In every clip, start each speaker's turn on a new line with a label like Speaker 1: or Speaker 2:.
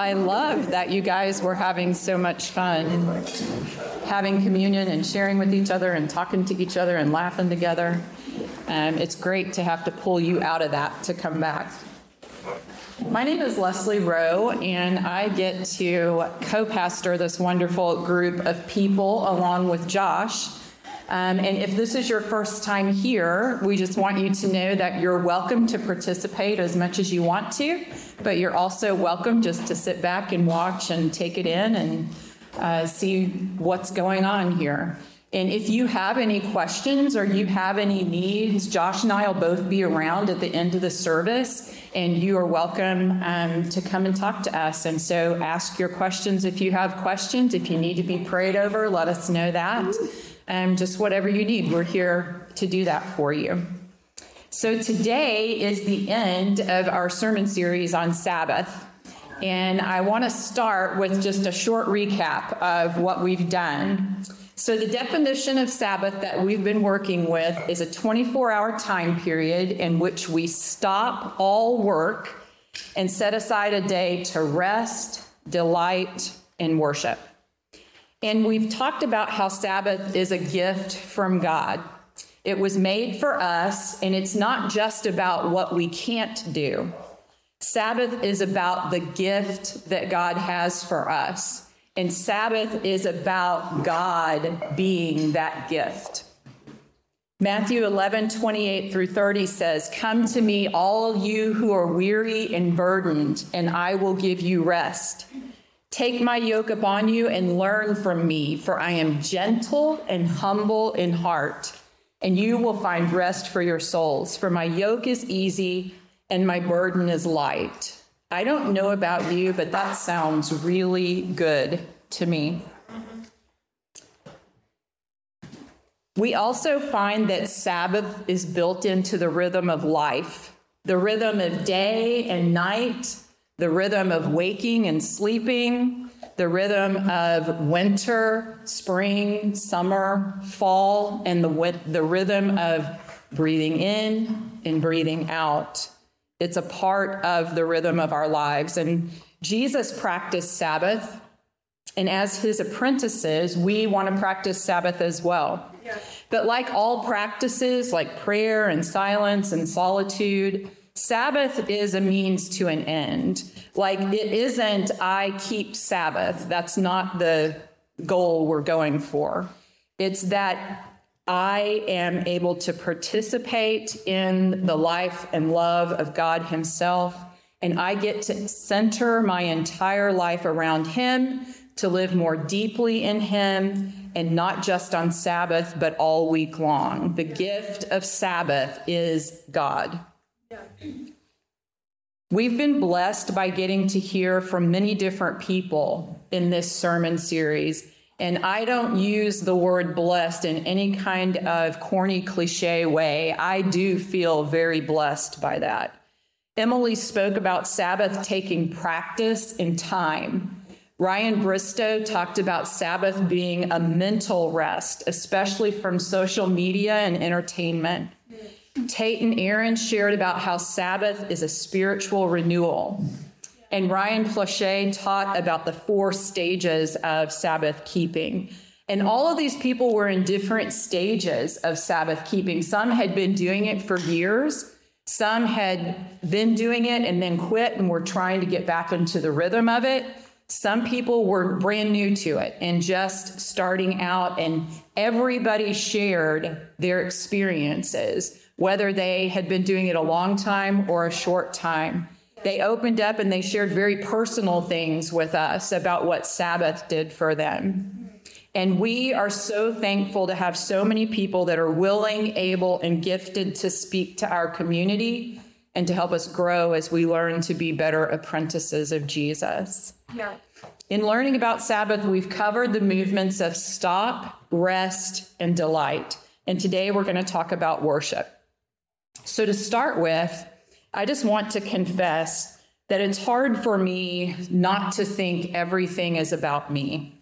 Speaker 1: I love that you guys were having so much fun, having communion and sharing with each other and talking to each other and laughing together. Um, it's great to have to pull you out of that to come back. My name is Leslie Rowe, and I get to co pastor this wonderful group of people along with Josh. Um, and if this is your first time here, we just want you to know that you're welcome to participate as much as you want to, but you're also welcome just to sit back and watch and take it in and uh, see what's going on here. And if you have any questions or you have any needs, Josh and I will both be around at the end of the service, and you are welcome um, to come and talk to us. And so ask your questions if you have questions. If you need to be prayed over, let us know that. Um, just whatever you need, we're here to do that for you. So today is the end of our sermon series on Sabbath. And I want to start with just a short recap of what we've done. So, the definition of Sabbath that we've been working with is a 24 hour time period in which we stop all work and set aside a day to rest, delight, and worship. And we've talked about how Sabbath is a gift from God. It was made for us, and it's not just about what we can't do. Sabbath is about the gift that God has for us. And Sabbath is about God being that gift. Matthew 11, 28 through 30 says, Come to me, all you who are weary and burdened, and I will give you rest. Take my yoke upon you and learn from me, for I am gentle and humble in heart, and you will find rest for your souls. For my yoke is easy and my burden is light. I don't know about you, but that sounds really good to me. We also find that Sabbath is built into the rhythm of life, the rhythm of day and night, the rhythm of waking and sleeping, the rhythm of winter, spring, summer, fall, and the, the rhythm of breathing in and breathing out. It's a part of the rhythm of our lives. And Jesus practiced Sabbath. And as his apprentices, we want to practice Sabbath as well. Yeah. But like all practices, like prayer and silence and solitude, Sabbath is a means to an end. Like it isn't, I keep Sabbath. That's not the goal we're going for. It's that I am able to participate in the life and love of God Himself, and I get to center my entire life around Him, to live more deeply in Him, and not just on Sabbath, but all week long. The gift of Sabbath is God. We've been blessed by getting to hear from many different people in this sermon series and I don't use the word blessed in any kind of corny cliche way. I do feel very blessed by that. Emily spoke about Sabbath taking practice and time. Ryan Bristow talked about Sabbath being a mental rest, especially from social media and entertainment. Tate and Aaron shared about how Sabbath is a spiritual renewal. And Ryan Flachet taught about the four stages of Sabbath keeping. And all of these people were in different stages of Sabbath keeping. Some had been doing it for years, some had been doing it and then quit and were trying to get back into the rhythm of it. Some people were brand new to it and just starting out, and everybody shared their experiences, whether they had been doing it a long time or a short time. They opened up and they shared very personal things with us about what Sabbath did for them. And we are so thankful to have so many people that are willing, able, and gifted to speak to our community and to help us grow as we learn to be better apprentices of Jesus. Yeah. In learning about Sabbath, we've covered the movements of stop, rest, and delight. And today we're going to talk about worship. So, to start with, I just want to confess that it's hard for me not to think everything is about me.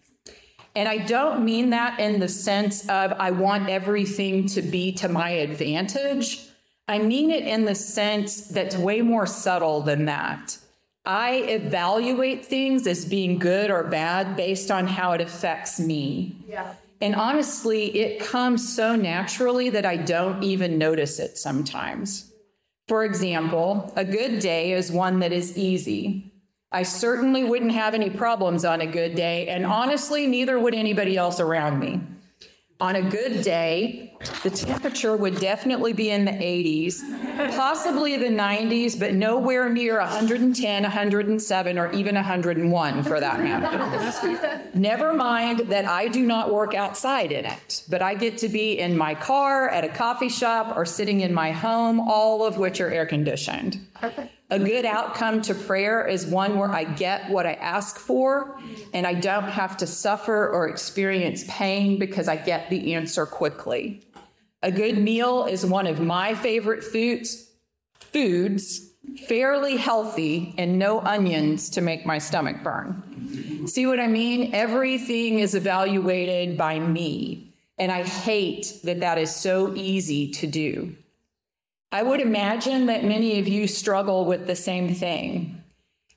Speaker 1: And I don't mean that in the sense of I want everything to be to my advantage. I mean it in the sense that's way more subtle than that. I evaluate things as being good or bad based on how it affects me.
Speaker 2: Yeah.
Speaker 1: And honestly, it comes so naturally that I don't even notice it sometimes. For example, a good day is one that is easy. I certainly wouldn't have any problems on a good day, and honestly, neither would anybody else around me. On a good day, the temperature would definitely be in the 80s, possibly the 90s, but nowhere near 110, 107, or even 101 for that matter. Never mind that I do not work outside in it, but I get to be in my car, at a coffee shop, or sitting in my home, all of which are air conditioned.
Speaker 2: Perfect.
Speaker 1: A good outcome to prayer is one where I get what I ask for and I don't have to suffer or experience pain because I get the answer quickly. A good meal is one of my favorite foods, foods, fairly healthy and no onions to make my stomach burn. See what I mean? Everything is evaluated by me, and I hate that that is so easy to do. I would imagine that many of you struggle with the same thing.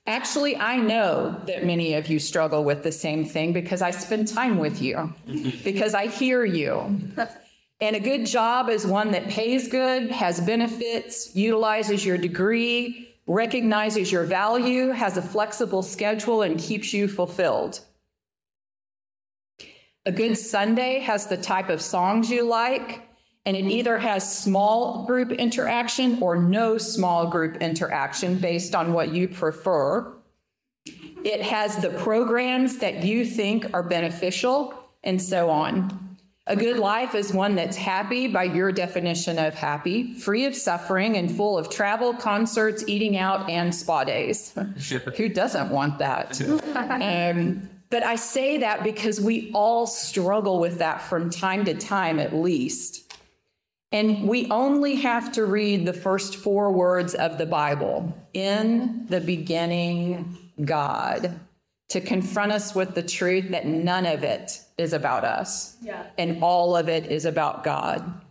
Speaker 1: Actually, I know that many of you struggle with the same thing because I spend time with you, because I hear you. And a good job is one that pays good, has benefits, utilizes your degree, recognizes your value, has a flexible schedule, and keeps you fulfilled. A good Sunday has the type of songs you like, and it either has small group interaction or no small group interaction based on what you prefer. It has the programs that you think are beneficial, and so on. A good life is one that's happy by your definition of happy, free of suffering, and full of travel, concerts, eating out, and spa days. Who doesn't want that? um, but I say that because we all struggle with that from time to time, at least. And we only have to read the first four words of the Bible in the beginning, God to confront us with the truth that none of it is about us.
Speaker 2: Yeah.
Speaker 1: And all of it is about God.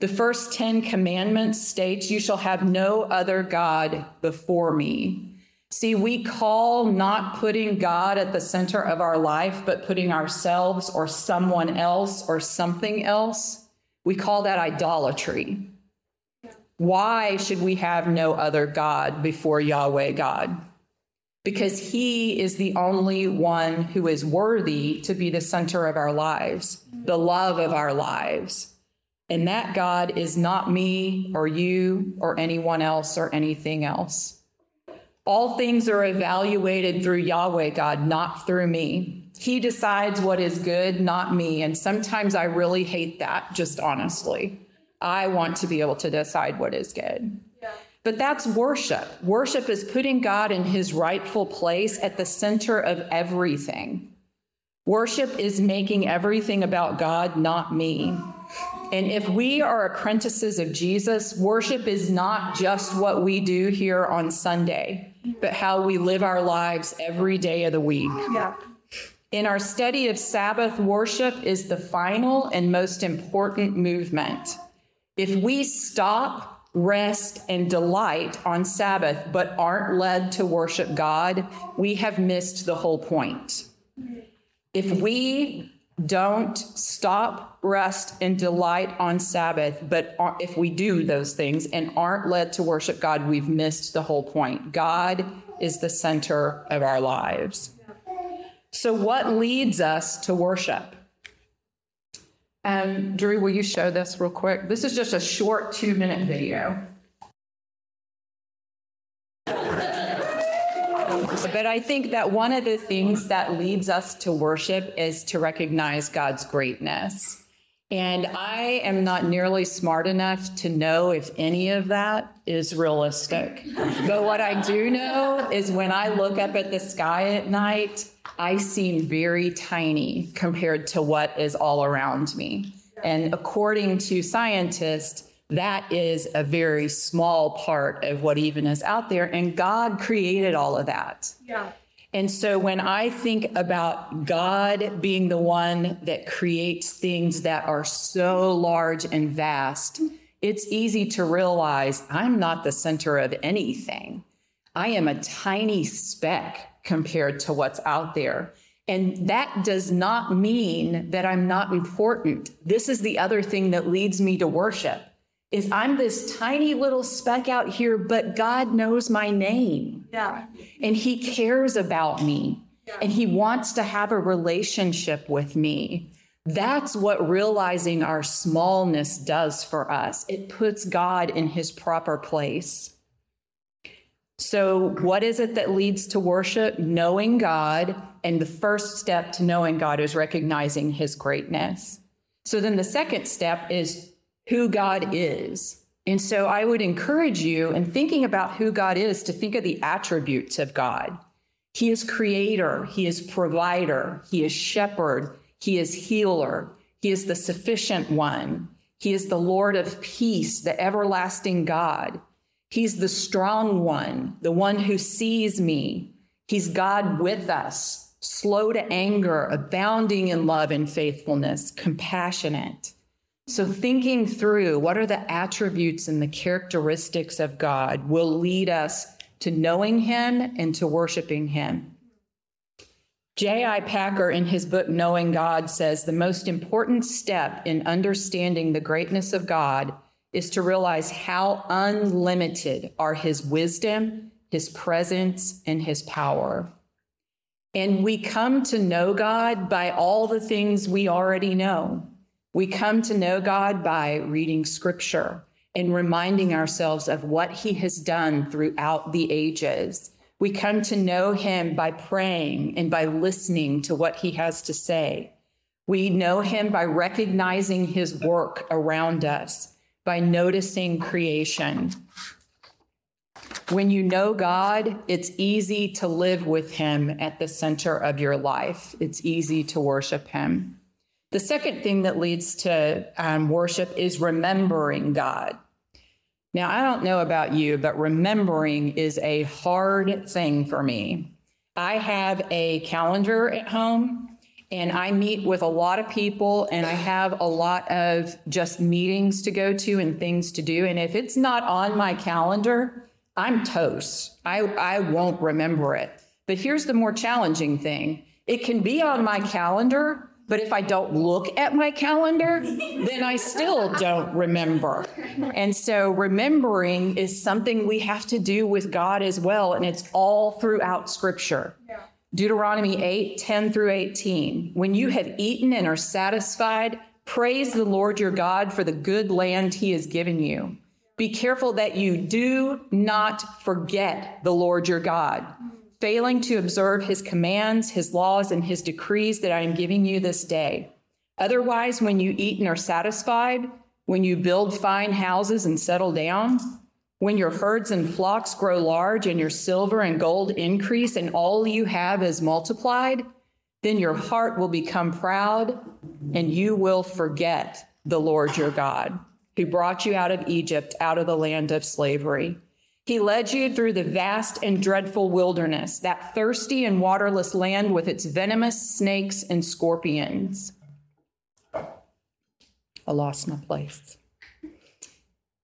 Speaker 1: The first 10 commandments states, You shall have no other God before me. See, we call not putting God at the center of our life, but putting ourselves or someone else or something else. We call that idolatry. Why should we have no other God before Yahweh God? Because he is the only one who is worthy to be the center of our lives, the love of our lives. And that God is not me or you or anyone else or anything else. All things are evaluated through Yahweh God, not through me. He decides what is good, not me. And sometimes I really hate that, just honestly. I want to be able to decide what is good. But that's worship. Worship is putting God in his rightful place at the center of everything. Worship is making everything about God, not me. And if we are apprentices of Jesus, worship is not just what we do here on Sunday, but how we live our lives every day of the week.
Speaker 2: Yeah.
Speaker 1: In our study of Sabbath, worship is the final and most important movement. If we stop rest, and delight on Sabbath, but aren't led to worship God, we have missed the whole point. If we don't stop, rest, and delight on Sabbath, but if we do those things and aren't led to worship God, we've missed the whole point. God is the center of our lives. So, what leads us to worship? Um, Drew, will you show this real quick? This is just a short two minute video. But I think that one of the things that leads us to worship is to recognize God's greatness. And I am not nearly smart enough to know if any of that is realistic. But what I do know is when I look up at the sky at night, I seem very tiny compared to what is all around me. And according to scientists, that is a very small part of what even is out there. And God created all of that.
Speaker 2: Yeah.
Speaker 1: And so when I think about God being the one that creates things that are so large and vast, it's easy to realize I'm not the center of anything. I am a tiny speck compared to what's out there. And that does not mean that I'm not important. This is the other thing that leads me to worship is I'm this tiny little speck out here, but God knows my name.
Speaker 2: Yeah.
Speaker 1: And he cares about me. Yeah. And he wants to have a relationship with me. That's what realizing our smallness does for us. It puts God in his proper place. So, what is it that leads to worship? Knowing God. And the first step to knowing God is recognizing his greatness. So, then the second step is who God is. And so, I would encourage you in thinking about who God is to think of the attributes of God. He is creator, He is provider, He is shepherd, He is healer, He is the sufficient one, He is the Lord of peace, the everlasting God. He's the strong one, the one who sees me. He's God with us, slow to anger, abounding in love and faithfulness, compassionate. So, thinking through what are the attributes and the characteristics of God will lead us to knowing Him and to worshiping Him. J.I. Packer, in his book Knowing God, says the most important step in understanding the greatness of God is to realize how unlimited are his wisdom, his presence, and his power. And we come to know God by all the things we already know. We come to know God by reading scripture and reminding ourselves of what he has done throughout the ages. We come to know him by praying and by listening to what he has to say. We know him by recognizing his work around us by noticing creation. When you know God, it's easy to live with Him at the center of your life. It's easy to worship Him. The second thing that leads to um, worship is remembering God. Now, I don't know about you, but remembering is a hard thing for me. I have a calendar at home and I meet with a lot of people and I have a lot of just meetings to go to and things to do. And if it's not on my calendar, I'm toast. I, I won't remember it. But here's the more challenging thing it can be on my calendar, but if I don't look at my calendar, then I still don't remember. And so remembering is something we have to do with God as well. And it's all throughout scripture. Yeah. Deuteronomy 8, 10 through 18. When you have eaten and are satisfied, praise the Lord your God for the good land he has given you. Be careful that you do not forget the Lord your God, failing to observe his commands, his laws, and his decrees that I am giving you this day. Otherwise, when you eat and are satisfied, when you build fine houses and settle down, when your herds and flocks grow large and your silver and gold increase and all you have is multiplied, then your heart will become proud and you will forget the Lord your God, who brought you out of Egypt, out of the land of slavery. He led you through the vast and dreadful wilderness, that thirsty and waterless land with its venomous snakes and scorpions. I lost my place.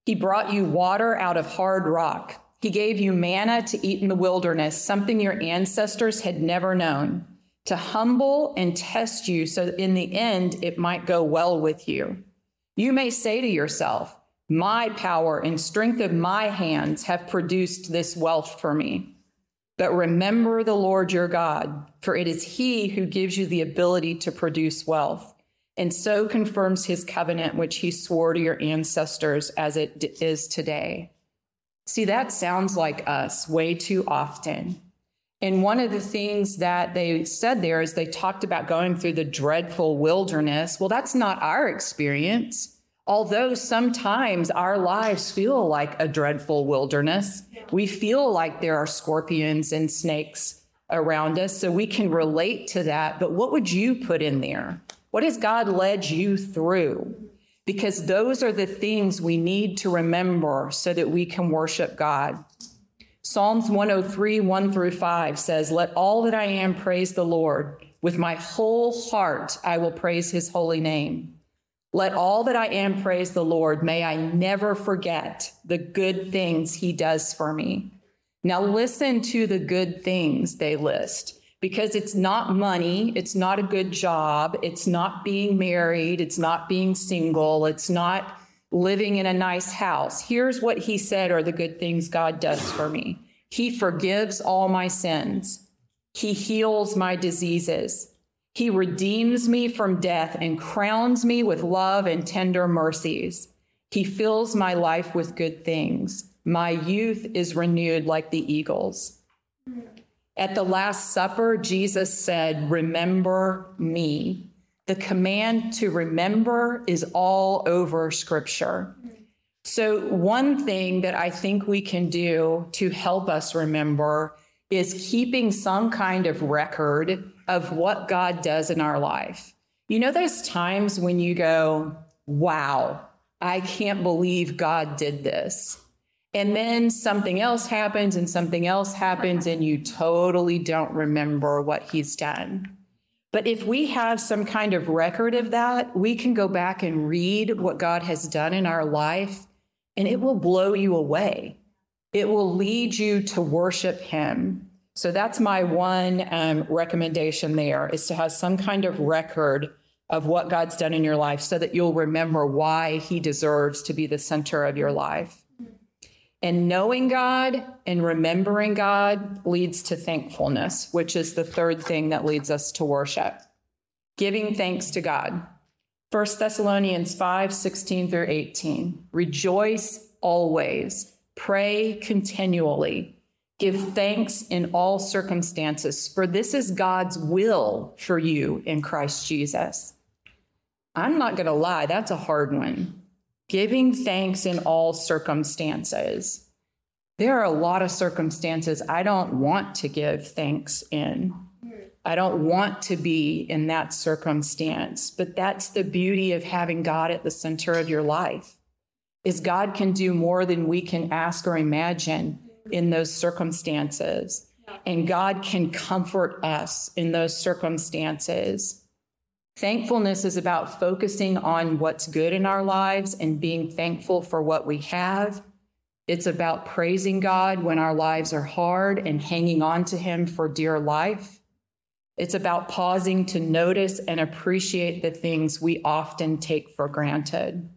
Speaker 1: He brought you water out of hard rock. He gave you manna to eat in the wilderness, something your ancestors had never known, to humble and test you so that in the end it might go well with you. You may say to yourself, My power and strength of my hands have produced this wealth for me. But remember the Lord your God, for it is he who gives you the ability to produce wealth and so confirms his covenant, which he swore to your ancestors as it is today. See, that sounds like us way too often. And one of the things that they said there is they talked about going through the dreadful wilderness. Well, that's not our experience. Although sometimes our lives feel like a dreadful wilderness, we feel like there are scorpions and snakes around us, so we can relate to that. But what would you put in there? What has God led you through? Because those are the things we need to remember so that we can worship God. Psalms 103, 1 through 5 says, Let all that I am praise the Lord. With my whole heart, I will praise his holy name. Let all that I am praise the Lord. May I never forget the good things he does for me. Now, listen to the good things they list because it's not money, it's not a good job, it's not being married, it's not being single, it's not living in a nice house. Here's what he said are the good things God does for me He forgives all my sins, He heals my diseases. He redeems me from death and crowns me with love and tender mercies. He fills my life with good things. My youth is renewed like the eagles. At the Last Supper, Jesus said, Remember me. The command to remember is all over Scripture. So, one thing that I think we can do to help us remember is keeping some kind of record of what God does in our life. You know, those times when you go, Wow, I can't believe God did this. And then something else happens and something else happens, and you totally don't remember what he's done. But if we have some kind of record of that, we can go back and read what God has done in our life, and it will blow you away. It will lead you to worship him. So that's my one um, recommendation there is to have some kind of record of what God's done in your life so that you'll remember why he deserves to be the center of your life. And knowing God and remembering God leads to thankfulness, which is the third thing that leads us to worship. Giving thanks to God. 1 Thessalonians 5 16 through 18. Rejoice always, pray continually, give thanks in all circumstances, for this is God's will for you in Christ Jesus. I'm not going to lie, that's a hard one giving thanks in all circumstances. There are a lot of circumstances I don't want to give thanks in. I don't want to be in that circumstance, but that's the beauty of having God at the center of your life. Is God can do more than we can ask or imagine in those circumstances. And God can comfort us in those circumstances. Thankfulness is about focusing on what's good in our lives and being thankful for what we have. It's about praising God when our lives are hard and hanging on to Him for dear life. It's about pausing to notice and appreciate the things we often take for granted.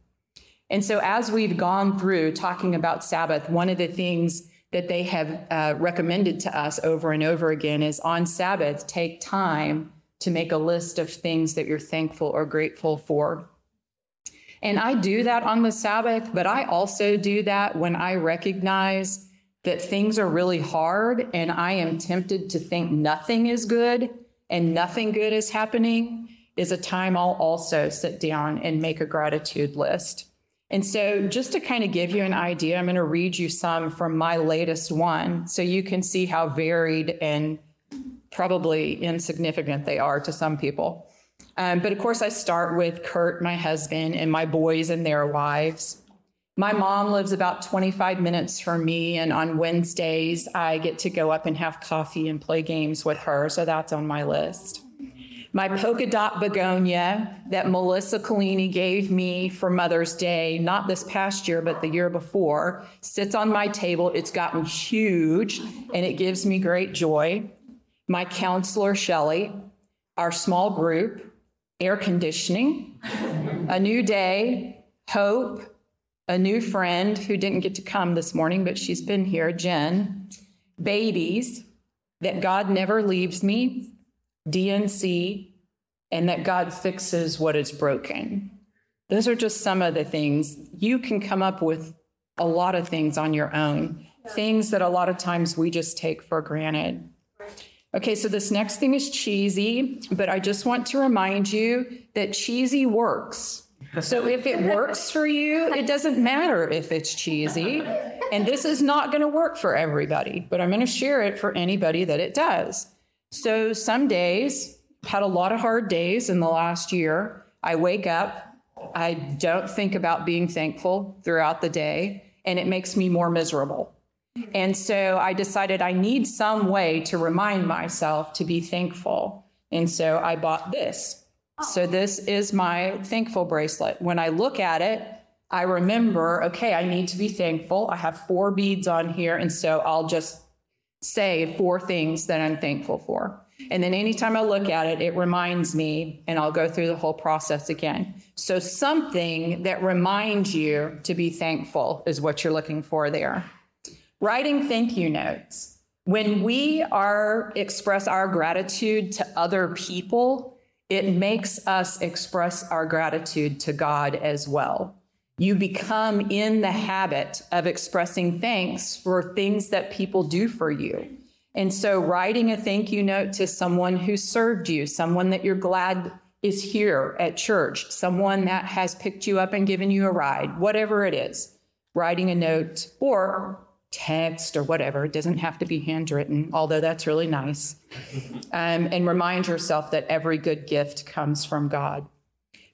Speaker 1: And so, as we've gone through talking about Sabbath, one of the things that they have uh, recommended to us over and over again is on Sabbath, take time to make a list of things that you're thankful or grateful for. And I do that on the Sabbath, but I also do that when I recognize that things are really hard and I am tempted to think nothing is good and nothing good is happening, is a time I'll also sit down and make a gratitude list. And so, just to kind of give you an idea, I'm going to read you some from my latest one so you can see how varied and probably insignificant they are to some people. Um, but of course, I start with Kurt, my husband, and my boys and their wives. My mom lives about 25 minutes from me, and on Wednesdays, I get to go up and have coffee and play games with her. So that's on my list. My polka dot begonia that Melissa Collini gave me for Mother's Day, not this past year, but the year before, sits on my table. It's gotten huge and it gives me great joy my counselor, Shelley, our small group, air conditioning, a new day, hope, a new friend who didn't get to come this morning, but she's been here, Jen, babies, that God never leaves me, DNC, and that God fixes what is broken. Those are just some of the things. You can come up with a lot of things on your own, things that a lot of times we just take for granted. Okay, so this next thing is cheesy, but I just want to remind you that cheesy works. So if it works for you, it doesn't matter if it's cheesy. And this is not going to work for everybody, but I'm going to share it for anybody that it does. So some days, had a lot of hard days in the last year. I wake up, I don't think about being thankful throughout the day, and it makes me more miserable. And so I decided I need some way to remind myself to be thankful. And so I bought this. So oh. this is my thankful bracelet. When I look at it, I remember, okay, I need to be thankful. I have four beads on here. And so I'll just say four things that I'm thankful for. And then anytime I look at it, it reminds me, and I'll go through the whole process again. So, something that reminds you to be thankful is what you're looking for there. Writing thank you notes. When we are express our gratitude to other people, it makes us express our gratitude to God as well. You become in the habit of expressing thanks for things that people do for you. And so, writing a thank you note to someone who served you, someone that you're glad is here at church, someone that has picked you up and given you a ride, whatever it is, writing a note or text or whatever. It doesn't have to be handwritten, although that's really nice. Um, and remind yourself that every good gift comes from God.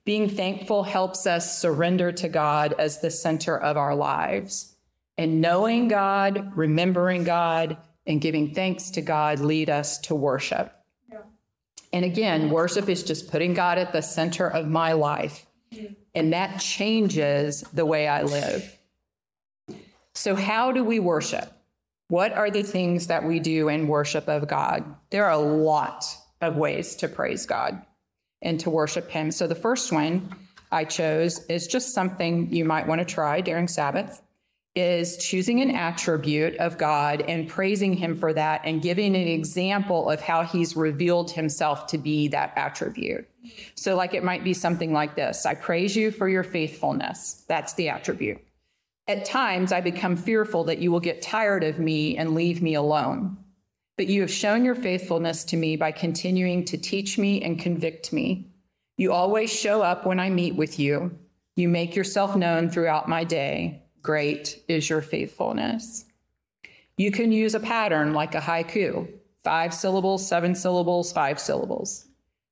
Speaker 1: Being thankful helps us surrender to God as the center of our lives. And knowing God, remembering God, and giving thanks to God lead us to worship. Yeah. And again, worship is just putting God at the center of my life. And that changes the way I live. So, how do we worship? What are the things that we do in worship of God? There are a lot of ways to praise God and to worship Him. So, the first one I chose is just something you might want to try during Sabbath is choosing an attribute of God and praising him for that and giving an example of how he's revealed himself to be that attribute. So, like it might be something like this I praise you for your faithfulness. That's the attribute. At times, I become fearful that you will get tired of me and leave me alone. But you have shown your faithfulness to me by continuing to teach me and convict me. You always show up when I meet with you. You make yourself known throughout my day. Great is your faithfulness. You can use a pattern like a haiku five syllables, seven syllables, five syllables.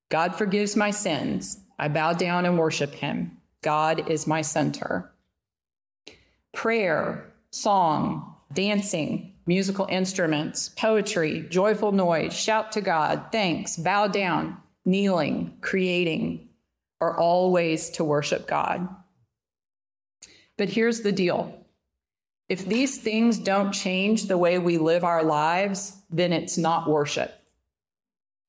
Speaker 1: God forgives my sins. I bow down and worship him. God is my center. Prayer, song, dancing, musical instruments, poetry, joyful noise, shout to God, thanks, bow down, kneeling, creating are all ways to worship God. But here's the deal if these things don't change the way we live our lives, then it's not worship.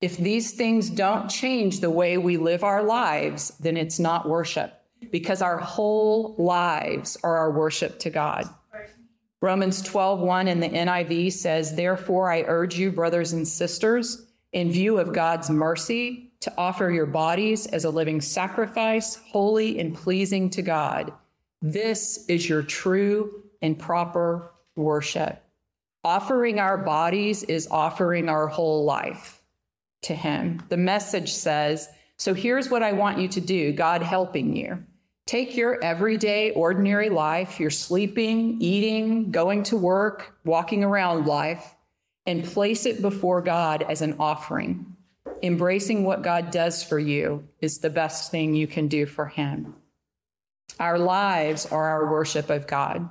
Speaker 1: If these things don't change the way we live our lives, then it's not worship because our whole lives are our worship to God. Romans 12:1 in the NIV says, "Therefore I urge you brothers and sisters, in view of God's mercy, to offer your bodies as a living sacrifice, holy and pleasing to God." This is your true and proper worship. Offering our bodies is offering our whole life to Him. The message says, So here's what I want you to do, God helping you. Take your everyday, ordinary life, your sleeping, eating, going to work, walking around life, and place it before God as an offering. Embracing what God does for you is the best thing you can do for Him. Our lives are our worship of God.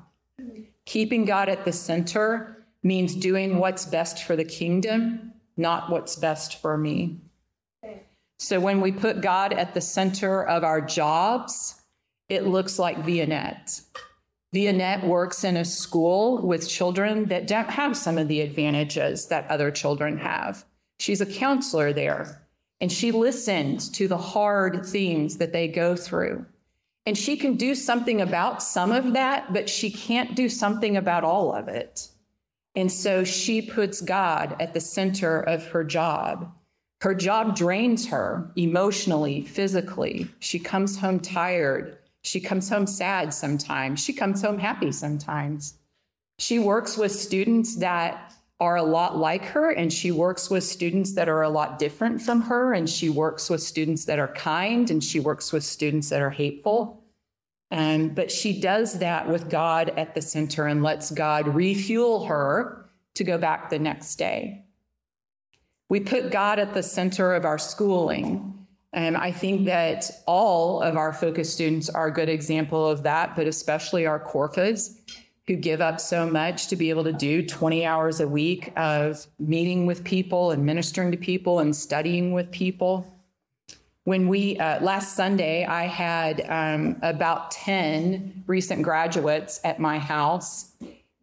Speaker 1: Keeping God at the center means doing what's best for the kingdom, not what's best for me. So when we put God at the center of our jobs, it looks like Vianette. Vianette works in a school with children that don't have some of the advantages that other children have. She's a counselor there, and she listens to the hard things that they go through. And she can do something about some of that, but she can't do something about all of it. And so she puts God at the center of her job. Her job drains her emotionally, physically. She comes home tired. She comes home sad sometimes. She comes home happy sometimes. She works with students that are a lot like her, and she works with students that are a lot different from her, and she works with students that are kind, and she works with students that are hateful. Um, but she does that with God at the center and lets God refuel her to go back the next day. We put God at the center of our schooling. And I think that all of our focus students are a good example of that, but especially our Corfas who give up so much to be able to do 20 hours a week of meeting with people and ministering to people and studying with people. When we, uh, last Sunday, I had um, about 10 recent graduates at my house,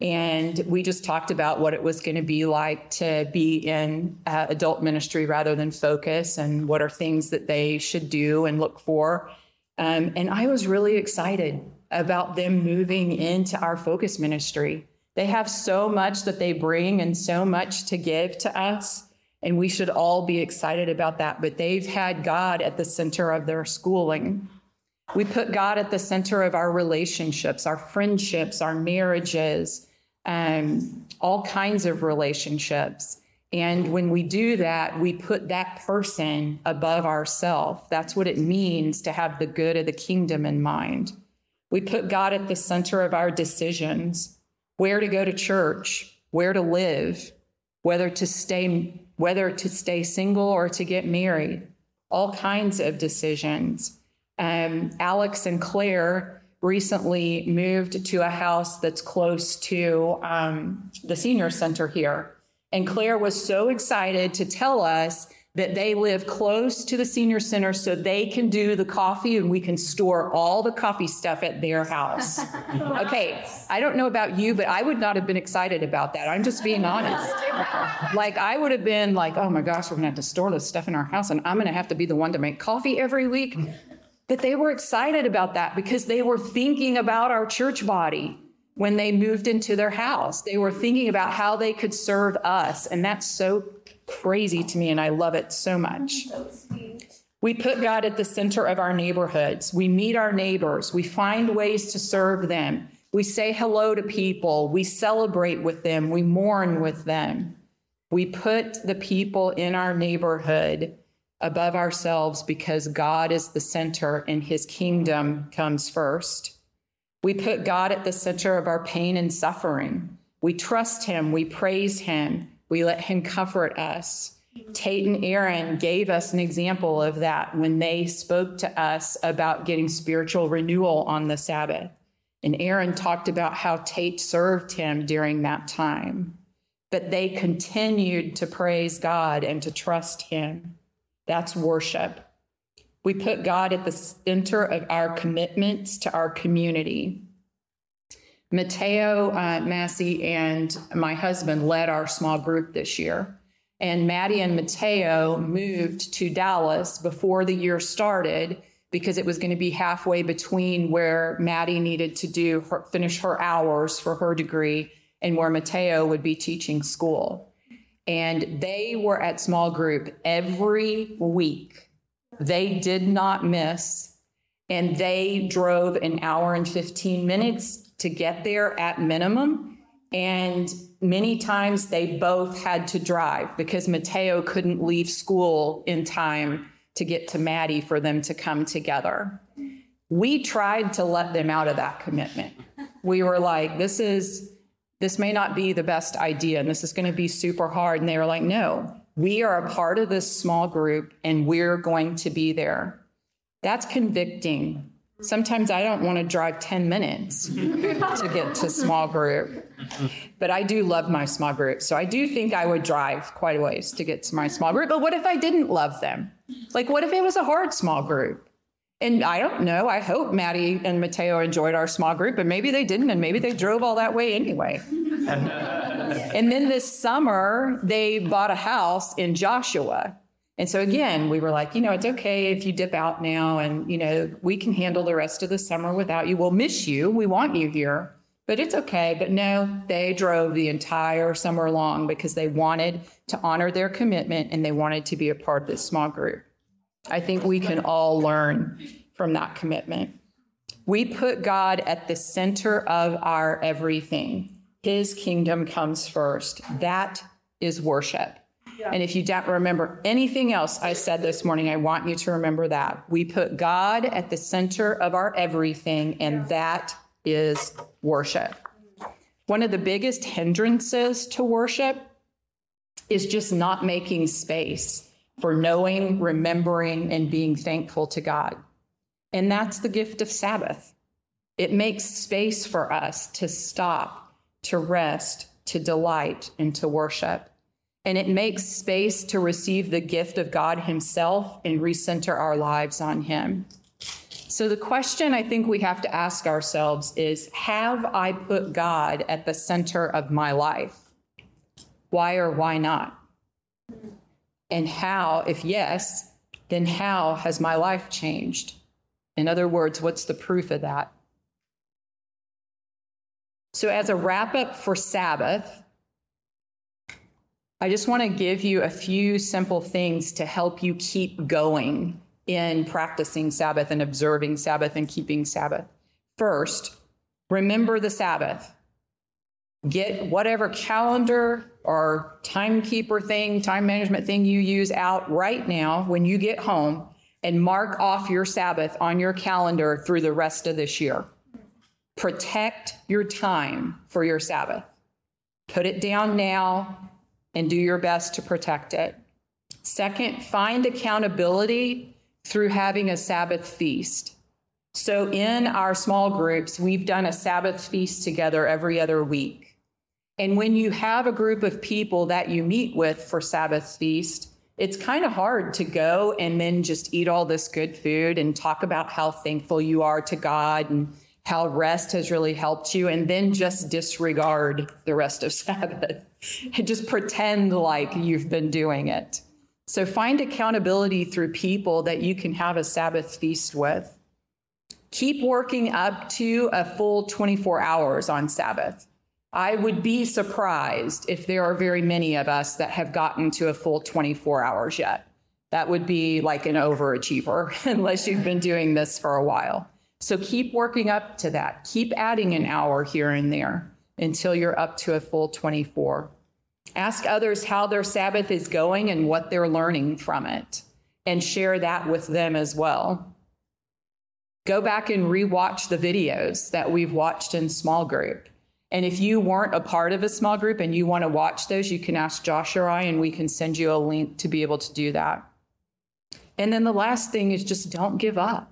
Speaker 1: And we just talked about what it was going to be like to be in uh, adult ministry rather than focus and what are things that they should do and look for. Um, and I was really excited about them moving into our focus ministry. They have so much that they bring and so much to give to us. And we should all be excited about that. But they've had God at the center of their schooling. We put God at the center of our relationships, our friendships, our marriages, um, all kinds of relationships. And when we do that, we put that person above ourselves. That's what it means to have the good of the kingdom in mind. We put God at the center of our decisions where to go to church, where to live, whether to stay whether to stay single or to get married, all kinds of decisions. Um, Alex and Claire recently moved to a house that's close to um, the senior center here. And Claire was so excited to tell us that they live close to the senior center so they can do the coffee and we can store all the coffee stuff at their house. okay, I don't know about you, but I would not have been excited about that. I'm just being honest. like, I would have been like, oh my gosh, we're gonna have to store this stuff in our house and I'm gonna have to be the one to make coffee every week. But they were excited about that because they were thinking about our church body when they moved into their house. They were thinking about how they could serve us. And that's so crazy to me. And I love it so much. We put God at the center of our neighborhoods. We meet our neighbors. We find ways to serve them. We say hello to people. We celebrate with them. We mourn with them. We put the people in our neighborhood above ourselves because God is the center and his kingdom comes first. We put God at the center of our pain and suffering. We trust him, we praise him, we let him comfort us. Tate and Aaron gave us an example of that when they spoke to us about getting spiritual renewal on the Sabbath. And Aaron talked about how Tate served him during that time. But they continued to praise God and to trust him. That's worship. We put God at the center of our commitments to our community. Mateo uh, Massey and my husband led our small group this year. And Maddie and Mateo moved to Dallas before the year started because it was going to be halfway between where Maddie needed to do her, finish her hours for her degree and where Mateo would be teaching school. And they were at small group every week. They did not miss. And they drove an hour and 15 minutes to get there at minimum. And many times they both had to drive because Mateo couldn't leave school in time to get to Maddie for them to come together. We tried to let them out of that commitment. We were like, this is this may not be the best idea and this is going to be super hard. And they were like, no, we are a part of this small group and we're going to be there. That's convicting. Sometimes I don't want to drive 10 minutes to get to small group. But I do love my small group. So I do think I would drive quite a ways to get to my small group. But what if I didn't love them? Like, what if it was a hard small group? And I don't know. I hope Maddie and Mateo enjoyed our small group, but maybe they didn't, and maybe they drove all that way anyway. and then this summer, they bought a house in Joshua. And so again, we were like, you know, it's okay if you dip out now, and you know, we can handle the rest of the summer without you. We'll miss you. We want you here, but it's okay. But no, they drove the entire summer long because they wanted to honor their commitment and they wanted to be a part of this small group. I think we can all learn from that commitment. We put God at the center of our everything. His kingdom comes first. That is worship. Yeah. And if you don't remember anything else I said this morning, I want you to remember that. We put God at the center of our everything, and that is worship. One of the biggest hindrances to worship is just not making space for knowing, remembering, and being thankful to God. And that's the gift of Sabbath. It makes space for us to stop, to rest, to delight, and to worship. And it makes space to receive the gift of God Himself and recenter our lives on Him. So the question I think we have to ask ourselves is Have I put God at the center of my life? Why or why not? And how, if yes, then how has my life changed? In other words, what's the proof of that? So, as a wrap up for Sabbath, I just want to give you a few simple things to help you keep going in practicing Sabbath and observing Sabbath and keeping Sabbath. First, remember the Sabbath. Get whatever calendar or timekeeper thing, time management thing you use out right now when you get home and mark off your Sabbath on your calendar through the rest of this year. Protect your time for your Sabbath. Put it down now and do your best to protect it. Second, find accountability through having a Sabbath feast. So, in our small groups, we've done a Sabbath feast together every other week. And when you have a group of people that you meet with for Sabbath feast, it's kind of hard to go and then just eat all this good food and talk about how thankful you are to God and how rest has really helped you, and then just disregard the rest of Sabbath and just pretend like you've been doing it. So find accountability through people that you can have a Sabbath feast with. Keep working up to a full 24 hours on Sabbath. I would be surprised if there are very many of us that have gotten to a full 24 hours yet. That would be like an overachiever unless you've been doing this for a while. So keep working up to that. Keep adding an hour here and there until you're up to a full 24. Ask others how their Sabbath is going and what they're learning from it, and share that with them as well. Go back and rewatch the videos that we've watched in small group. And if you weren't a part of a small group and you want to watch those, you can ask Josh or I, and we can send you a link to be able to do that. And then the last thing is just don't give up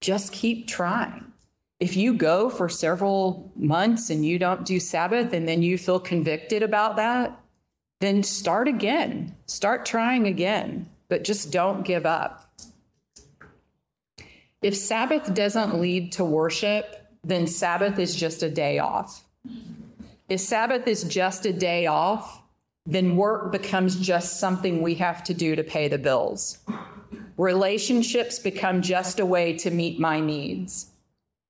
Speaker 1: just keep trying. If you go for several months and you don't do Sabbath and then you feel convicted about that, then start again. Start trying again, but just don't give up. If Sabbath doesn't lead to worship, then Sabbath is just a day off. If Sabbath is just a day off, then work becomes just something we have to do to pay the bills. Relationships become just a way to meet my needs.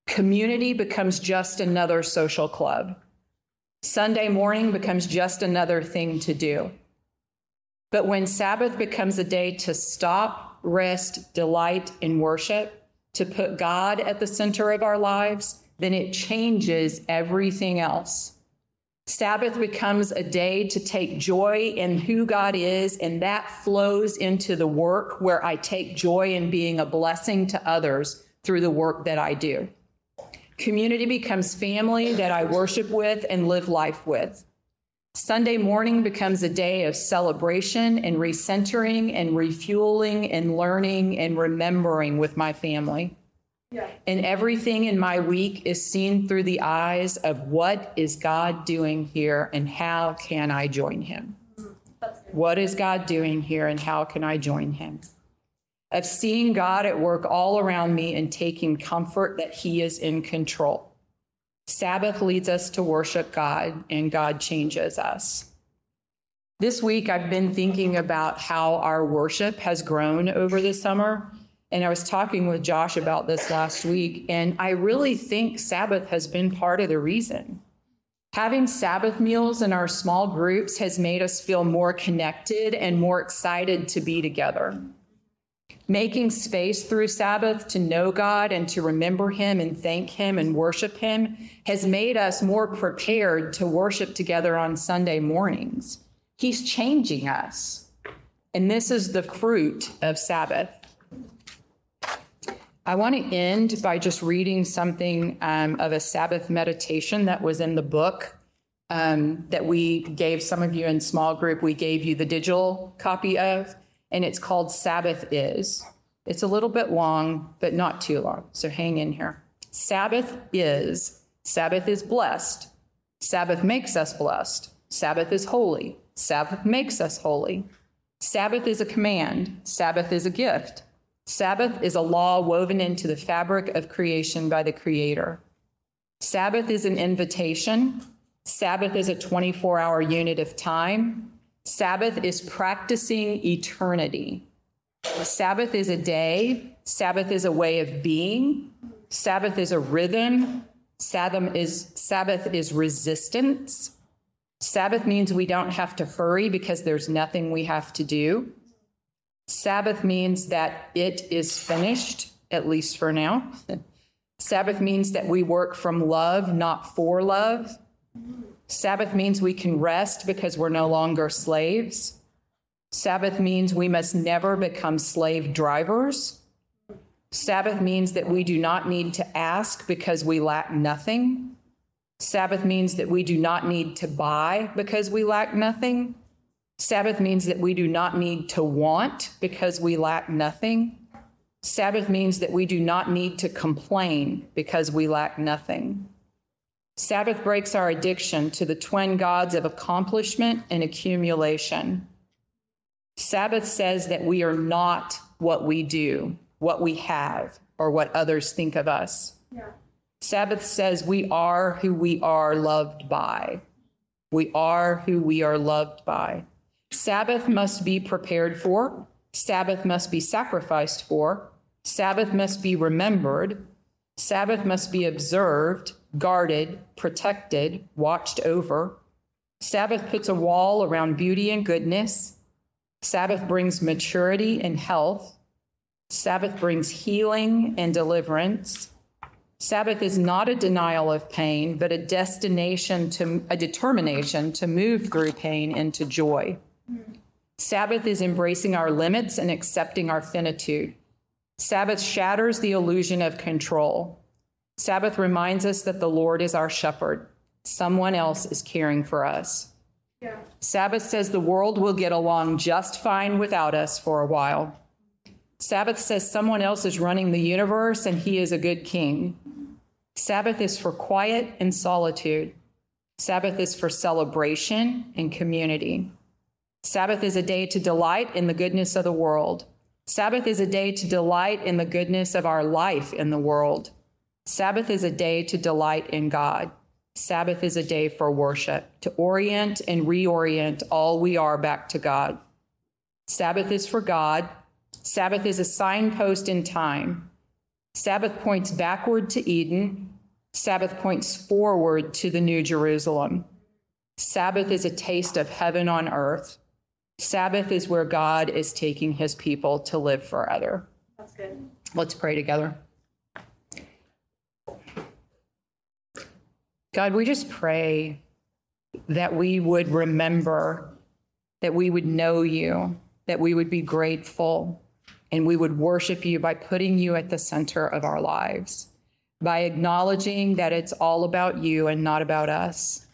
Speaker 1: Community becomes just another social club. Sunday morning becomes just another thing to do. But when Sabbath becomes a day to stop, rest, delight, and worship, to put God at the center of our lives, then it changes everything else. Sabbath becomes a day to take joy in who God is, and that flows into the work where I take joy in being a blessing to others through the work that I do. Community becomes family that I worship with and live life with. Sunday morning becomes a day of celebration and recentering and refueling and learning and remembering with my family. And everything in my week is seen through the eyes of what is God doing here and how can I join him? What is God doing here and how can I join him? Of seeing God at work all around me and taking comfort that he is in control. Sabbath leads us to worship God and God changes us. This week, I've been thinking about how our worship has grown over the summer and I was talking with Josh about this last week, and I really think Sabbath has been part of the reason. Having Sabbath meals in our small groups has made us feel more connected and more excited to be together. Making space through Sabbath to know God and to remember Him and thank Him and worship Him has made us more prepared to worship together on Sunday mornings. He's changing us. And this is the fruit of Sabbath. I want to end by just reading something um, of a Sabbath meditation that was in the book um, that we gave some of you in small group. We gave you the digital copy of, and it's called Sabbath Is. It's a little bit long, but not too long. So hang in here. Sabbath is. Sabbath is blessed. Sabbath makes us blessed. Sabbath is holy. Sabbath makes us holy. Sabbath is a command. Sabbath is a gift. Sabbath is a law woven into the fabric of creation by the Creator. Sabbath is an invitation. Sabbath is a 24 hour unit of time. Sabbath is practicing eternity. Sabbath is a day. Sabbath is a way of being. Sabbath is a rhythm. Sabbath is, Sabbath is resistance. Sabbath means we don't have to hurry because there's nothing we have to do. Sabbath means that it is finished, at least for now. Sabbath means that we work from love, not for love. Sabbath means we can rest because we're no longer slaves. Sabbath means we must never become slave drivers. Sabbath means that we do not need to ask because we lack nothing. Sabbath means that we do not need to buy because we lack nothing. Sabbath means that we do not need to want because we lack nothing. Sabbath means that we do not need to complain because we lack nothing. Sabbath breaks our addiction to the twin gods of accomplishment and accumulation. Sabbath says that we are not what we do, what we have, or what others think of us. Yeah. Sabbath says we are who we are loved by. We are who we are loved by. Sabbath must be prepared for. Sabbath must be sacrificed for. Sabbath must be remembered. Sabbath must be observed, guarded, protected, watched over. Sabbath puts a wall around beauty and goodness. Sabbath brings maturity and health. Sabbath brings healing and deliverance. Sabbath is not a denial of pain, but a destination to a determination to move through pain into joy. Sabbath is embracing our limits and accepting our finitude. Sabbath shatters the illusion of control. Sabbath reminds us that the Lord is our shepherd. Someone else is caring for us. Yeah. Sabbath says the world will get along just fine without us for a while. Sabbath says someone else is running the universe and he is a good king. Sabbath is for quiet and solitude. Sabbath is for celebration and community. Sabbath is a day to delight in the goodness of the world. Sabbath is a day to delight in the goodness of our life in the world. Sabbath is a day to delight in God. Sabbath is a day for worship, to orient and reorient all we are back to God. Sabbath is for God. Sabbath is a signpost in time. Sabbath points backward to Eden. Sabbath points forward to the New Jerusalem. Sabbath is a taste of heaven on earth. Sabbath is where God is taking his people to live forever. That's good. Let's pray together. God, we just pray that we would remember, that we would know you, that we would be grateful, and we would worship you by putting you at the center of our lives, by acknowledging that it's all about you and not about us,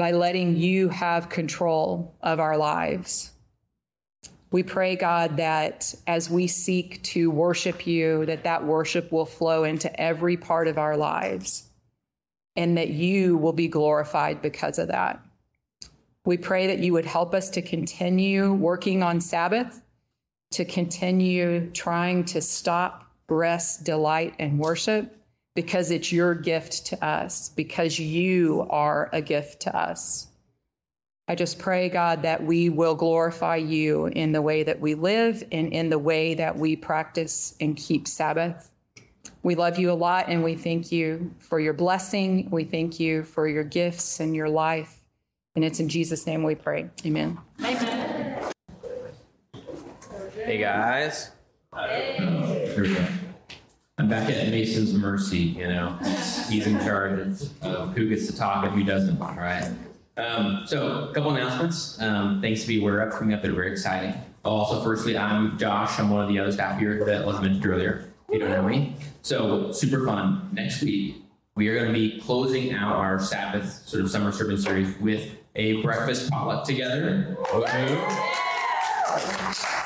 Speaker 1: by letting you have control of our lives. We pray, God, that as we seek to worship you, that that worship will flow into every part of our lives and that you will be glorified because of that. We pray that you would help us to continue working on Sabbath to continue trying to stop, rest, delight, and worship because it's your gift to us, because you are a gift to us. I just pray, God, that we will glorify you in the way that we live and in the way that we practice and keep Sabbath. We love you a lot and we thank you for your blessing. We thank you for your gifts and your life. And it's in Jesus' name we pray. Amen. Amen.
Speaker 2: Hey guys. Hey. Here we go. I'm back at Mason's mercy, you know. He's in charge of who gets to talk and who doesn't, all right? Um, so, a couple announcements. Um, things to be aware of coming up that are very exciting. Also, firstly, I'm Josh. I'm one of the other staff here that was mentioned earlier. You don't know me. So, super fun. Next week, we are going to be closing out our Sabbath sort of summer sermon series with a breakfast potluck together. Okay.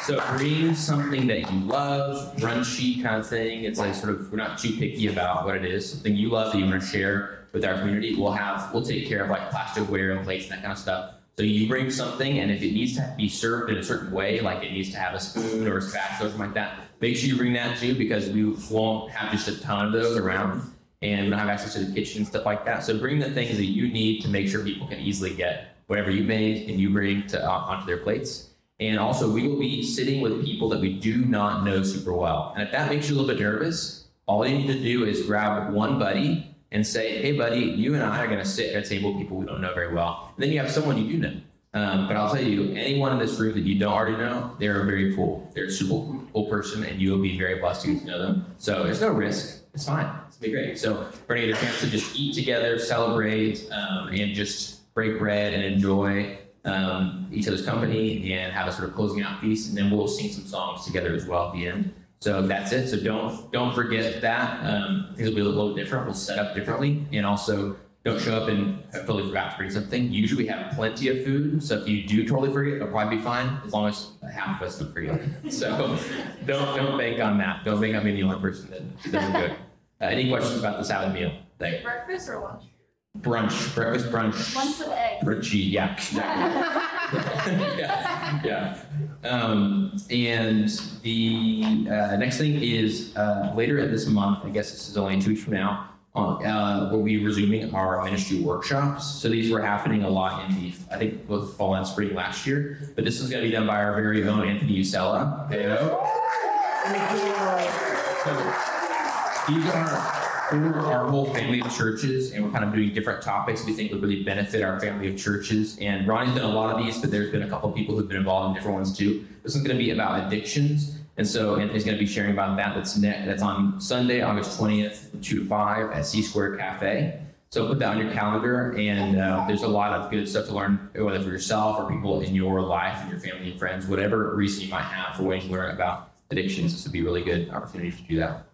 Speaker 2: So bring something that you love, brunchy kind of thing. It's like sort of we're not too picky about what it is. Something you love that you want to share with our community. We'll have we'll take care of like plasticware and plates and that kind of stuff. So you bring something, and if it needs to be served in a certain way, like it needs to have a spoon or a spatula or something like that, make sure you bring that too, because we won't have just a ton of those around, and we don't have access to the kitchen and stuff like that. So bring the things that you need to make sure people can easily get whatever you made and you bring to uh, onto their plates. And also, we will be sitting with people that we do not know super well. And if that makes you a little bit nervous, all you need to do is grab one buddy and say, hey, buddy, you and I are going to sit at a table with people we don't know very well. And then you have someone you do know. Um, but I'll tell you, anyone in this room that you don't already know, they're a very cool. They're a super cool person, and you will be very blessed to get to know them. So there's no risk. It's fine. It's gonna be great. So we're gonna get a chance to just eat together, celebrate, um, and just break bread and enjoy um, each other's company and have a sort of closing out feast. And then we'll sing some songs together as well at the end. So that's it. So don't don't forget that. Um, things will be a little different. We'll set up differently, and also don't show up and totally forgot to bring something. Usually we have plenty of food, so if you do totally forget, it'll probably be fine as long as half of us don't forget. So don't don't bank on that. Don't bank on being the only person that doesn't do. Uh, any questions about the salad meal? Like
Speaker 3: Breakfast or lunch?
Speaker 2: Brunch, breakfast brunch,
Speaker 3: Lunch with eggs.
Speaker 2: brunchy, yeah. yeah, yeah. Um, and the uh, next thing is uh, later in this month, I guess this is only two weeks from now, uh, uh, we'll be resuming our ministry workshops. So these were happening a lot in the, I think, both fall and spring last year. But this is going to be done by our very own Anthony Usella. Heyo. So these are our whole family of churches, and we're kind of doing different topics we think would really benefit our family of churches. And Ronnie's done a lot of these, but there's been a couple of people who've been involved in different ones too. This is going to be about addictions, and so Anthony's going to be sharing about that. That's next. That's on Sunday, August 20th, two to five at C Square Cafe. So put that on your calendar, and uh, there's a lot of good stuff to learn, whether for yourself or people in your life and your family and friends, whatever reason you might have for wanting to learn about addictions. This would be a really good opportunity to do that.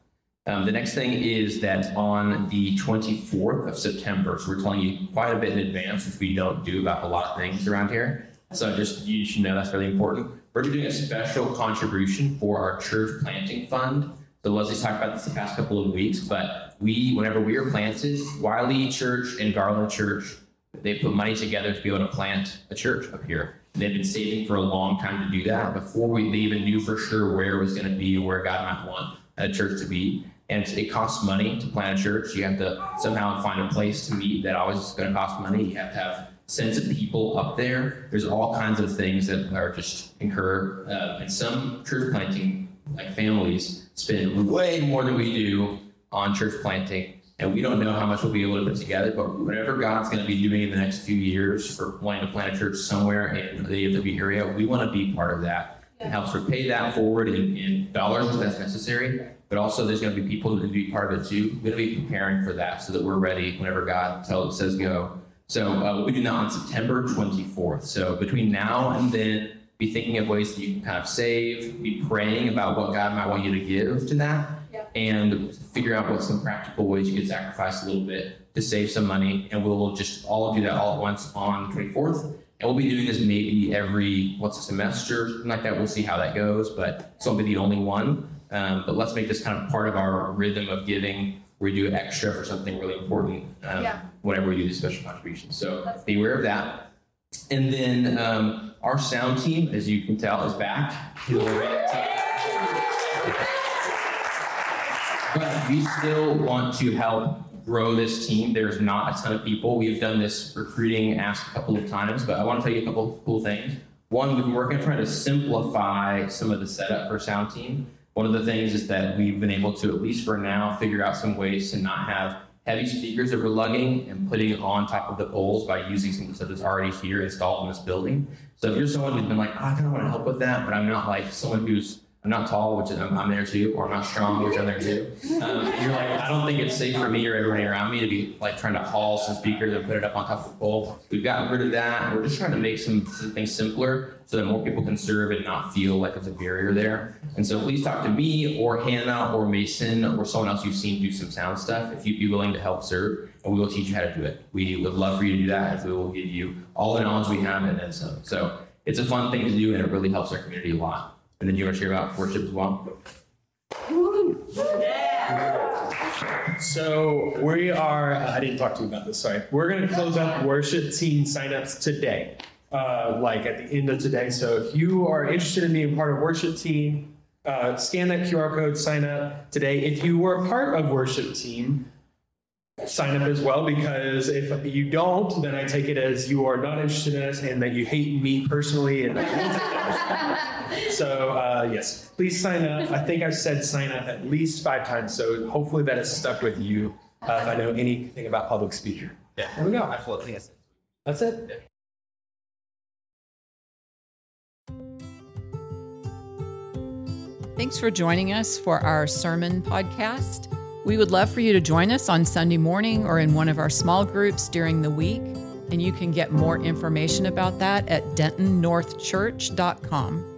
Speaker 2: Um, the next thing is that on the 24th of September, so we're telling you quite a bit in advance, which we don't do about a lot of things around here. So just you should know that's really important. We're doing a special contribution for our church planting fund. So Leslie's talked about this the past couple of weeks, but we, whenever we were planted, Wylie Church and Garland Church, they put money together to be able to plant a church up here. They've been saving for a long time to do that before we they even knew for sure where it was going to be, or where God might want a church to be. And it costs money to plant a church. You have to somehow find a place to meet that always is going to cost money. You have to have sense of people up there. There's all kinds of things that are just incur. Uh, and some church planting like families spend way more than we do on church planting. And we don't know how much we'll be able to put together, but whatever God's going to be doing in the next few years for wanting to plant a church somewhere in the DFW area, we want to be part of that and help sort of pay that forward in, in dollars if that's necessary. But also, there's going to be people who can be part of it too. We're going to be preparing for that so that we're ready whenever God tells says go. So uh, we'll be doing that on September 24th. So between now and then, be thinking of ways that you can kind of save, be praying about what God might want you to give to that, and figure out what some practical ways you could sacrifice a little bit to save some money. And we'll just all do that all at once on the 24th. And we'll be doing this maybe every once a semester, something like that. We'll see how that goes, but it's not be the only one. Um, but let's make this kind of part of our rhythm of giving. where We do extra for something really important. Um,
Speaker 3: Yeah.
Speaker 2: Whenever we do these special contributions, so be aware of that. And then um, our sound team, as you can tell, is back. But we still want to help grow this team. There's not a ton of people. We've done this recruiting ask a couple of times, but I want to tell you a couple of cool things. One, we've been working trying to simplify some of the setup for sound team. One of the things is that we've been able to, at least for now, figure out some ways to not have heavy speakers that we're lugging and putting on top of the poles by using some of the stuff that's already here installed in this building. So if you're someone who's been like, oh, I kind of want to help with that, but I'm not like someone who's I'm not tall, which I'm, I'm there too, or I'm not strong, which I'm there too. Um, you're like, I don't think it's safe for me or everybody around me to be like trying to haul some speakers and put it up on top of the pole. We've gotten rid of that. We're just trying to make some, some things simpler so that more people can serve and not feel like there's a barrier there. And so please talk to me or Hannah or Mason or someone else you've seen do some sound stuff if you'd be willing to help serve, and we will teach you how to do it. We would love for you to do that, and we will give you all the knowledge we have and then some. So it's a fun thing to do, and it really helps our community a lot. And then you want to share about worship as well?
Speaker 4: So we are, uh, I didn't talk to you about this, sorry. We're going to close up worship team signups today.
Speaker 3: uh, like at the end of today. So if you are interested in being part of worship team, uh, scan that QR code, sign up today. If you were part of worship team, sign up as well because if you don't, then I take it as you are not interested in us and that you hate me personally. And so uh, yes, please sign up. I think I've said sign up at least five times, so hopefully that has stuck with you. Uh, if I know anything about public speaker, yeah, there we go.
Speaker 2: Absolutely. Yes.
Speaker 3: That's it.
Speaker 1: Thanks for joining us for our sermon podcast. We would love for you to join us on Sunday morning or in one of our small groups during the week. And you can get more information about that at dentonnorthchurch.com.